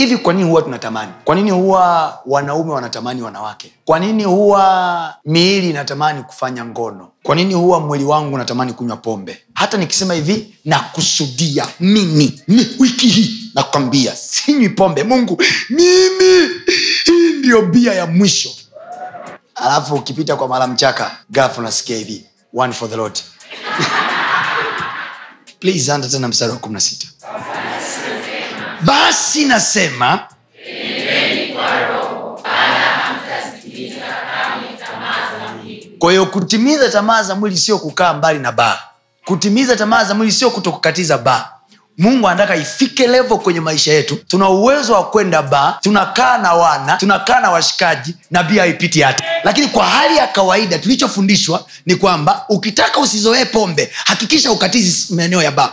hivi kwa nini huwa tunatamani? Kwa nini huwa wanaume wanatamani wanawake? Kwa nini huwa miili inatamani kufanya ngono? Kwa nini huwa mwili wangu unatamani kunywa pombe? Hata nikisema hivi nakusudia mimi ni wiki hii nakwambia sinywi pombe. Mungu mimi hii ndio bia ya mwisho. Alafu ukipita kwa mara mchaka gafu unasikia hivi one for the lord please anda tena mstari wa 16 basi nasema kwa hiyo kutimiza tamaa za mwili sio kukaa mbali na baa. Kutimiza tamaa za mwili sio kutokukatiza baa. Mungu anataka ifike levo kwenye maisha yetu. Tuna uwezo wa kwenda baa tunakaa na wana tunakaa na washikaji na bia haipiti hata. Lakini kwa hali ya kawaida tulichofundishwa ni kwamba ukitaka usizoee pombe hakikisha ukatizi maeneo ya baa.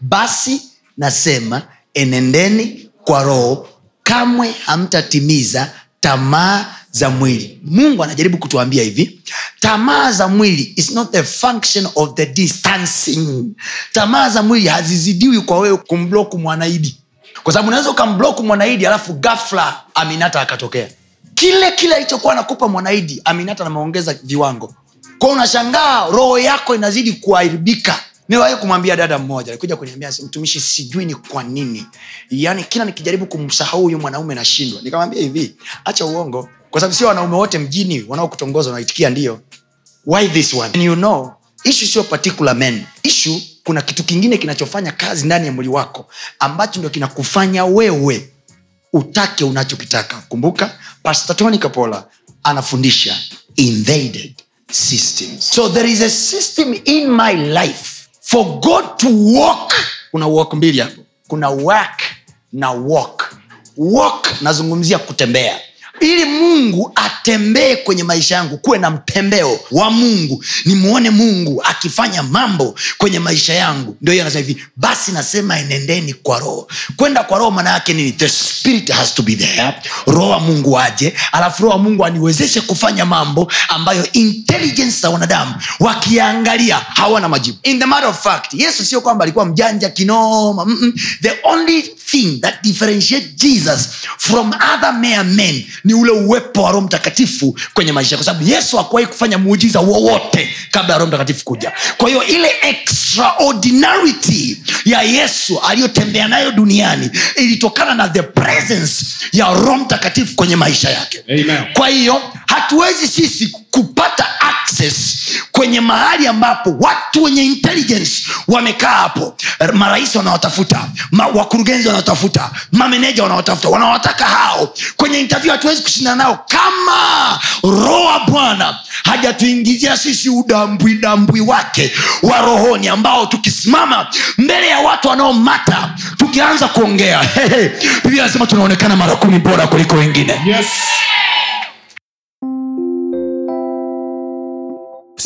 Basi nasema enendeni kwa roho kamwe hamtatimiza tamaa za mwili. Mungu anajaribu kutuambia hivi tamaa za mwili is not the function of the distancing. Tamaa za mwili hazizidiwi kwa wewe kumbloku mwanaidi. Kwa sababu unaweza ukambloku mwanaidi alafu gafla aminata akatokea. Kile kile alichokuwa anakupa mwanaidi aminata anameongeza viwango. Kwao unashangaa roho yako inazidi kuharibika niwahi kumwambia dada mmoja alikuja kuniambia mtumishi sijui ni kwa nini. Yaani kila nikijaribu kumsahau huyu mwanaume nashindwa. Nikamwambia hivi acha uongo. Kwa sababu sio wanaume wote mjini wanaokutongoza wanaitikia ndio. Why this one? And you know ishu sio particular men. Ishu kuna kitu kingine kinachofanya kazi ndani ya mwili wako ambacho ndio kinakufanya wewe utake unachokitaka. Kumbuka pastor tony kapola anafundisha invaded systems. So there is a system in my life for god to walk. Kuna walk mbili hapo. Kuna work na walk. Walk nazungumzia kutembea ili mungu atembee kwenye maisha yangu kuwe na mtembeo wa mungu nimwone mungu akifanya mambo kwenye maisha yangu. Ndio hiyo anasema hivi basi nasema enendeni kwa roho. Kwenda kwa roho maana yake nini? The spirit has to be there. Roho wa mungu aje alafu roho wa mungu aniwezeshe kufanya mambo ambayo intelligence za wanadamu wakiangalia hawana majibu. In the matter of fact yesu sio kwamba alikuwa mjanja kinoma Mm-mm. the only thing that differentiate jesus from other mere men ni ule uwepo wa roho mtakatifu kwenye maisha kwa sababu yesu hakuwahi kufanya muujiza wowote kabla ya roho mtakatifu kuja. Kwa hiyo ile extraordinarity ya yesu aliyotembea nayo duniani ilitokana na the presence ya roho mtakatifu kwenye maisha yake. Amen. kwa hiyo hatuwezi sisi kupata access kwenye mahali ambapo watu wenye intelligence wamekaa hapo. Marais wanawatafuta ma, wakurugenzi wanawatafuta mameneja wanawatafuta wanawataka hao. Kwenye interview hatuwezi kushindana nao kama roa bwana hajatuingizia sisi udambwidambwi wake wa rohoni ambao tukisimama mbele ya watu wanaomata tukianza kuongea. Biblia anasema tunaonekana mara kumi bora kuliko wengine. Yes.